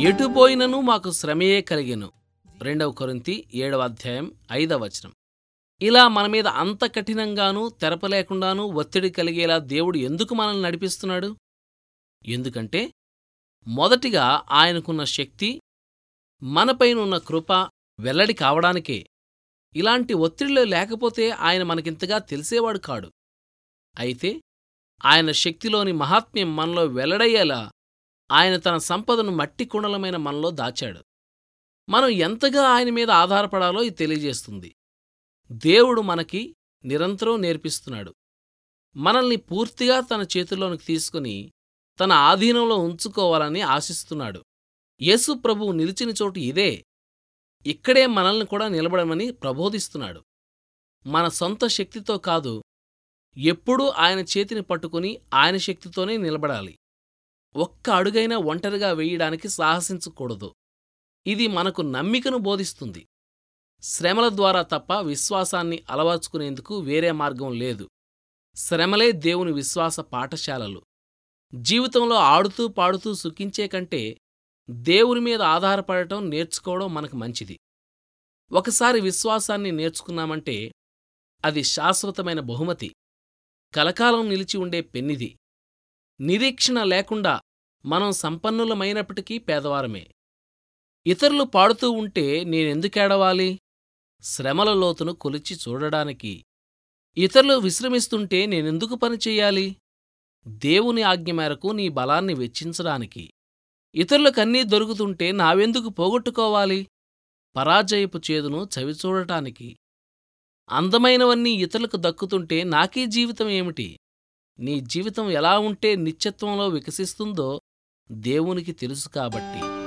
ఎటుపోయినను మాకు శ్రమయే కలిగెను. రెండవ కొరింతి ఏడవ అధ్యాయం ఐదవ వచనం. ఇలా మన మీద అంత కఠినంగానూ తెరపలేకుండానూ ఒత్తిడి కలిగేలా దేవుడు ఎందుకు మనల్ని నడిపిస్తున్నాడు? ఎందుకంటే మొదటిగా ఆయనకున్న శక్తి మనపైనున్న కృప వెల్లడి కావడానికే. ఇలాంటి ఒత్తిడిలో లేకపోతే ఆయన మనకింతగా తెలిసేవాడు కాడు. అయితే ఆయన శక్తిలోని మహాత్మ్యం మనలో వెల్లడయ్యేలా ఆయన తన సంపదను మట్టి కుండలమైన మనలో దాచాడు. మనం ఎంతగా ఆయన మీద ఆధారపడాలో ఇది తెలియజేస్తుంది. దేవుడు మనకి నిరంతరం నేర్పిస్తున్నాడు. మనల్ని పూర్తిగా తన చేతుల్లోనికి తీసుకుని తన ఆధీనంలో ఉంచుకోవాలని ఆశిస్తున్నాడు. యేసు ప్రభువు నిలిచిన చోటు ఇదే. ఇక్కడే మనల్ని కూడా నిలబడమని ప్రబోధిస్తున్నాడు. మన సొంత శక్తితో కాదు ఎప్పుడూ ఆయన చేతిని పట్టుకుని ఆయన శక్తితోనే నిలబడాలి. ఒక్క అడుగైనా ఒంటరిగా వేయడానికి సాహసించకూడదు. ఇది మనకు నమ్మికను బోధిస్తుంది. శ్రమల ద్వారా తప్ప విశ్వాసాన్ని అలవర్చుకునేందుకు వేరే మార్గం లేదు. శ్రమలే దేవుని విశ్వాస పాఠశాలలు. జీవితంలో ఆడుతూ పాడుతూ సుఖించే కంటే దేవుని మీద ఆధారపడటం నేర్చుకోవడం మనకు మంచిది. ఒకసారి విశ్వాసాన్ని నేర్చుకున్నామంటే అది శాశ్వతమైన బహుమతి. కలకాలం నిలిచి ఉండే పెన్నిది. నిరీక్షణ లేకుండా మనం సంపన్నులమైనప్పటికీ పేదవారమే. ఇతరులు పాడుతూ ఉంటే నేనెందుకేడవాలి శ్రమల లోతును కొలిచి చూడడానికి. ఇతరులు విశ్రమిస్తుంటే నేనెందుకు పనిచెయ్యాలి దేవుని ఆజ్ఞ మేరకు నీ బలాన్ని వెచ్చించడానికి. ఇతరులకన్నీ దొరుకుతుంటే నావెందుకు పోగొట్టుకోవాలి? పరాజయపు చేదును చవిచూడటానికి అందమైనవన్నీ ఇతరులకు దక్కుతుంటే నాకీ జీవితం ఏమిటి? నీ జీవితం ఎలా ఉంటే నిత్యత్వంలో వికసిస్తుందో దేవునికి తెలుసు కాబట్టి.